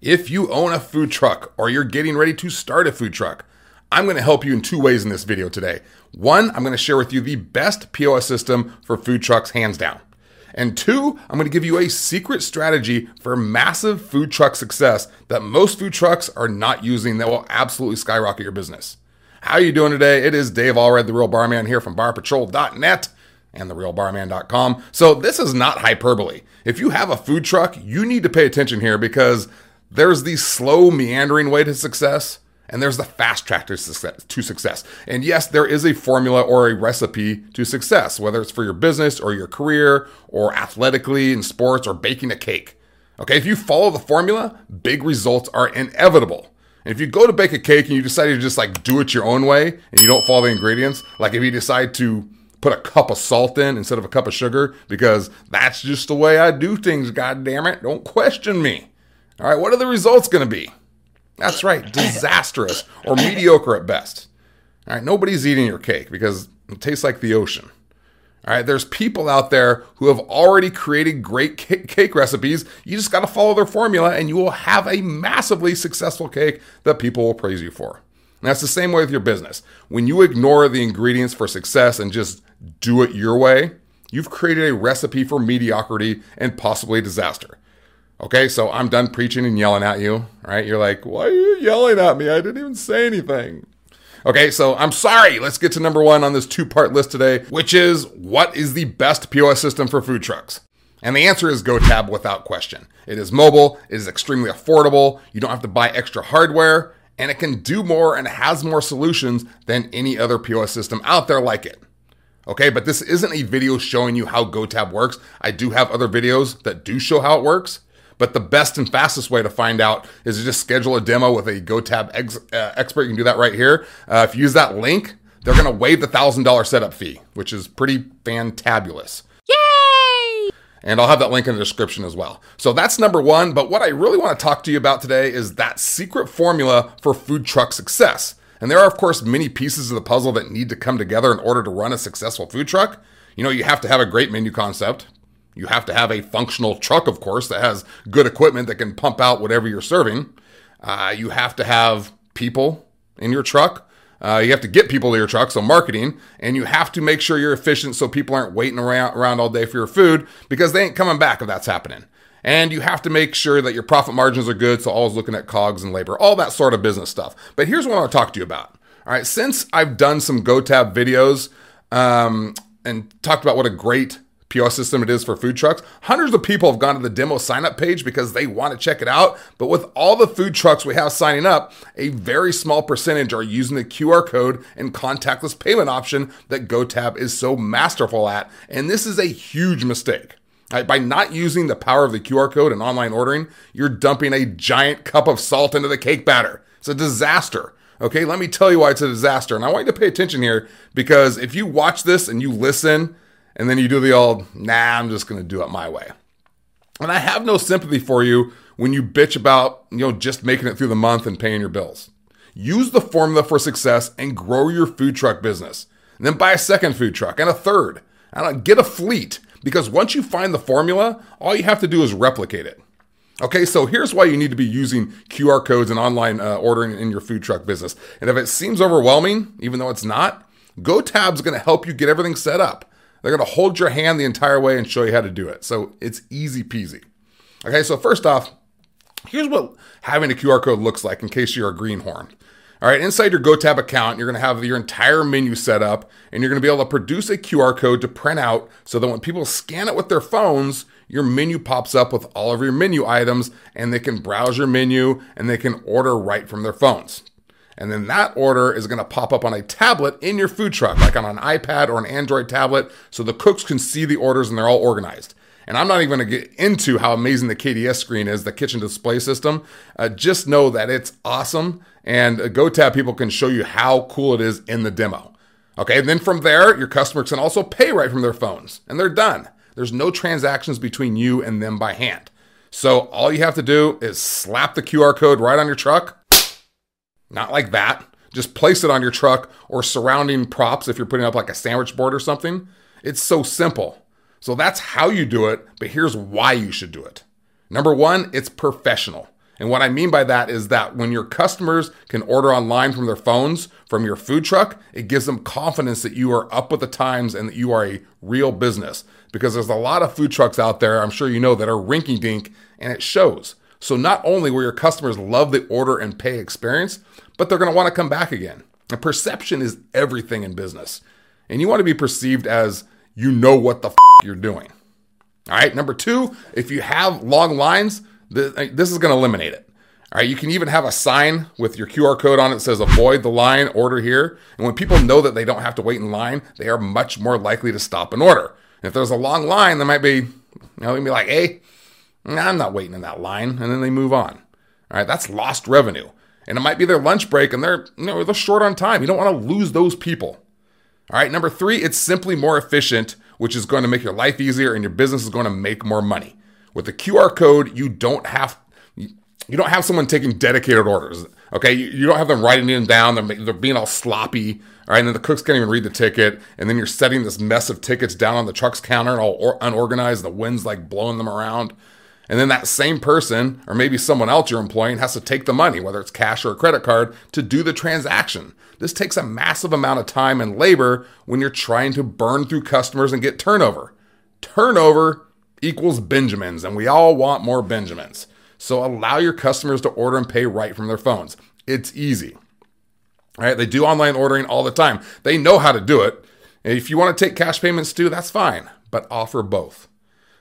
If you own a food truck or you're getting ready to start a food truck, I'm going to help you in two ways in this video today. One, I'm going to share with you the best POS system for food trucks, hands down. And two, I'm going to give you a secret strategy for massive food truck success that most food trucks are not using that will absolutely skyrocket your business. How are you doing today? It is Dave Allred, the Real Barman here from barpatrol.net and therealbarman.com. So this is not hyperbole. If you have a food truck, you need to pay attention here because there's the slow, meandering way to success, and there's the fast track to success, to success. And yes, there is a formula or a recipe to success, whether it's for your business or your career or athletically in sports or baking a cake. Okay, if you follow the formula, big results are inevitable. And if you go to bake a cake and you decide to just like do it your own way and you don't follow the ingredients, like if you decide to put a cup of salt in instead of a cup of sugar because that's just the way I do things, god damn it, don't question me. All right, what are the results going to be? That's right, disastrous or mediocre at best. All right, nobody's eating your cake because it tastes like the ocean. All right, there's people out there who have already created great cake recipes. You just got to follow their formula and you will have a massively successful cake that people will praise you for. And that's the same way with your business. When you ignore the ingredients for success and just do it your way, you've created a recipe for mediocrity and possibly disaster. Okay, so I'm done preaching and yelling at you, right? You're like, why are you yelling at me? I didn't even say anything. Okay, so I'm sorry. Let's get to number one on this two part list today, which is what is the best POS system for food trucks? And the answer is GoTab without question. It is mobile, it is extremely affordable, you don't have to buy extra hardware, and it can do more and has more solutions than any other POS system out there like it. Okay, but this isn't a video showing you how GoTab works. I do have other videos that do show how it works. But the best and fastest way to find out is to just schedule a demo with a GoTab ex- uh, expert. You can do that right here. Uh, if you use that link, they're going to waive the $1,000 setup fee, which is pretty fantabulous. Yay! And I'll have that link in the description as well. So that's number one. But what I really want to talk to you about today is that secret formula for food truck success. And there are, of course, many pieces of the puzzle that need to come together in order to run a successful food truck. You know, you have to have a great menu concept. You have to have a functional truck, of course, that has good equipment that can pump out whatever you're serving. Uh, you have to have people in your truck. Uh, you have to get people to your truck, so marketing, and you have to make sure you're efficient so people aren't waiting around, around all day for your food because they ain't coming back if that's happening. And you have to make sure that your profit margins are good, so always looking at COGS and labor, all that sort of business stuff. But here's what I want to talk to you about. All right, since I've done some GoTab videos um, and talked about what a great POS system it is for food trucks. Hundreds of people have gone to the demo sign up page because they want to check it out. But with all the food trucks we have signing up, a very small percentage are using the QR code and contactless payment option that GoTab is so masterful at. And this is a huge mistake. By not using the power of the QR code and online ordering, you're dumping a giant cup of salt into the cake batter. It's a disaster. Okay, let me tell you why it's a disaster. And I want you to pay attention here because if you watch this and you listen and then you do the old, nah, I'm just going to do it my way. And I have no sympathy for you when you bitch about, you know, just making it through the month and paying your bills. Use the formula for success and grow your food truck business. And then buy a second food truck and a third. And get a fleet because once you find the formula, all you have to do is replicate it. Okay, so here's why you need to be using QR codes and online uh, ordering in your food truck business. And if it seems overwhelming, even though it's not, GoTab's to help you get everything set up. They're going to hold your hand the entire way and show you how to do it. So it's easy peasy. Okay, so first off, here's what having a QR code looks like in case you're a greenhorn. All right, inside your GoTab account, you're going to have your entire menu set up and you're going to be able to produce a QR code to print out so that when people scan it with their phones, your menu pops up with all of your menu items and they can browse your menu and they can order right from their phones. And then that order is going to pop up on a tablet in your food truck, like on an iPad or an Android tablet, so the cooks can see the orders and they're all organized. And I'm not even going to get into how amazing the KDS screen is, the kitchen display system. Uh, just know that it's awesome. And uh, GoTab people can show you how cool it is in the demo. Okay, and then from there, your customers can also pay right from their phones, and they're done. There's no transactions between you and them by hand. So all you have to do is slap the QR code right on your truck not like that. Just place it on your truck or surrounding props if you're putting up like a sandwich board or something. It's so simple. So that's how you do it, but here's why you should do it. Number one, it's professional. And what I mean by that is that when your customers can order online from their phones from your food truck, it gives them confidence that you are up with the times and that you are a real business. Because there's a lot of food trucks out there, I'm sure you know, that are rinky dink and it shows. So not only will your customers love the order and pay experience, but they're going to want to come back again. And perception is everything in business. And you want to be perceived as you know what the f- you're doing. All right. Number two, if you have long lines, uh, this is going to eliminate it. All right, you can even have a sign with your QR code on it that says avoid the line, order here. And when people know that they don't have to wait in line, they are much more likely to stop and order. And if there's a long line, they might be, you know, they be like, hey, I'm not waiting in that line. And then they move on. All right, that's lost revenue. And it might be their lunch break and they're, you know, they're short on time. You don't want to lose those people. All right, number three, it's simply more efficient, which is going to make your life easier and your business is going to make more money. With the QR code, you don't have you don't have someone taking dedicated orders. Okay, you, you don't have them writing them down. They're, they're being all sloppy. All right, and then the cooks can't even read the ticket, and then you're setting this mess of tickets down on the truck's counter and all or, unorganized. The wind's like blowing them around. And then that same person, or maybe someone else you're employing, has to take the money, whether it's cash or a credit card, to do the transaction. This takes a massive amount of time and labor when you're trying to burn through customers and get turnover. Turnover equals Benjamins, and we all want more Benjamins. So allow your customers to order and pay right from their phones. It's easy. All right, they do online ordering all the time. They know how to do it. If you want to take cash payments too, that's fine, but offer both.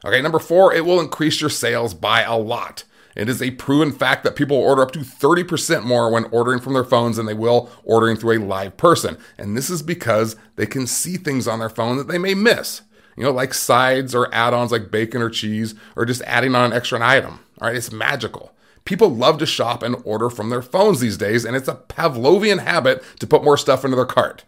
Okay, number four, it will increase your sales by a lot. It is a proven fact that people order up to 30% more when ordering from their phones than they will ordering through a live person. And this is because they can see things on their phone that they may miss you know, like sides or add ons like bacon or cheese, or just adding on an extra item. All right, it's magical. People love to shop and order from their phones these days, and it's a Pavlovian habit to put more stuff into their cart.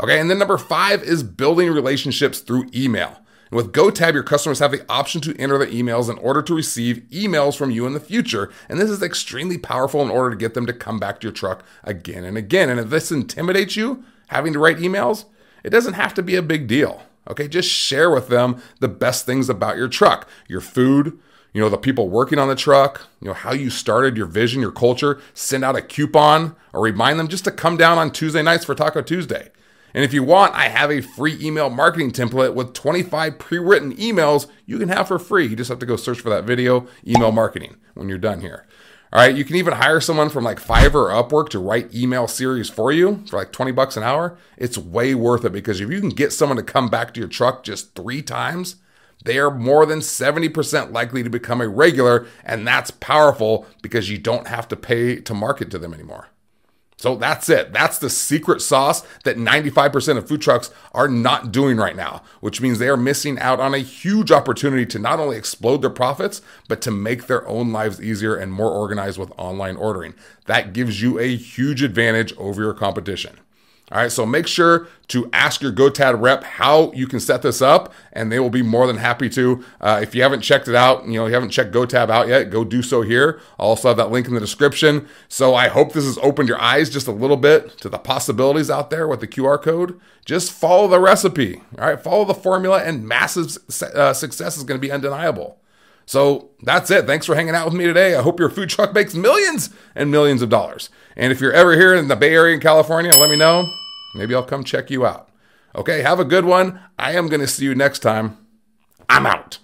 Okay, and then number five is building relationships through email. And with GoTab, your customers have the option to enter their emails in order to receive emails from you in the future. And this is extremely powerful in order to get them to come back to your truck again and again. And if this intimidates you, having to write emails, it doesn't have to be a big deal. Okay, just share with them the best things about your truck, your food, you know, the people working on the truck, you know, how you started, your vision, your culture. Send out a coupon or remind them just to come down on Tuesday nights for Taco Tuesday. And if you want, I have a free email marketing template with 25 pre written emails you can have for free. You just have to go search for that video, email marketing, when you're done here. All right, you can even hire someone from like Fiverr or Upwork to write email series for you for like 20 bucks an hour. It's way worth it because if you can get someone to come back to your truck just three times, they are more than 70% likely to become a regular. And that's powerful because you don't have to pay to market to them anymore. So that's it. That's the secret sauce that 95% of food trucks are not doing right now, which means they are missing out on a huge opportunity to not only explode their profits, but to make their own lives easier and more organized with online ordering. That gives you a huge advantage over your competition. All right, so make sure to ask your GoTab rep how you can set this up, and they will be more than happy to. Uh, if you haven't checked it out, you know, you haven't checked GoTab out yet, go do so here. I'll also have that link in the description. So I hope this has opened your eyes just a little bit to the possibilities out there with the QR code. Just follow the recipe, all right, follow the formula, and massive uh, success is going to be undeniable. So that's it. Thanks for hanging out with me today. I hope your food truck makes millions and millions of dollars. And if you're ever here in the Bay Area in California, let me know. Maybe I'll come check you out. Okay, have a good one. I am going to see you next time. I'm out.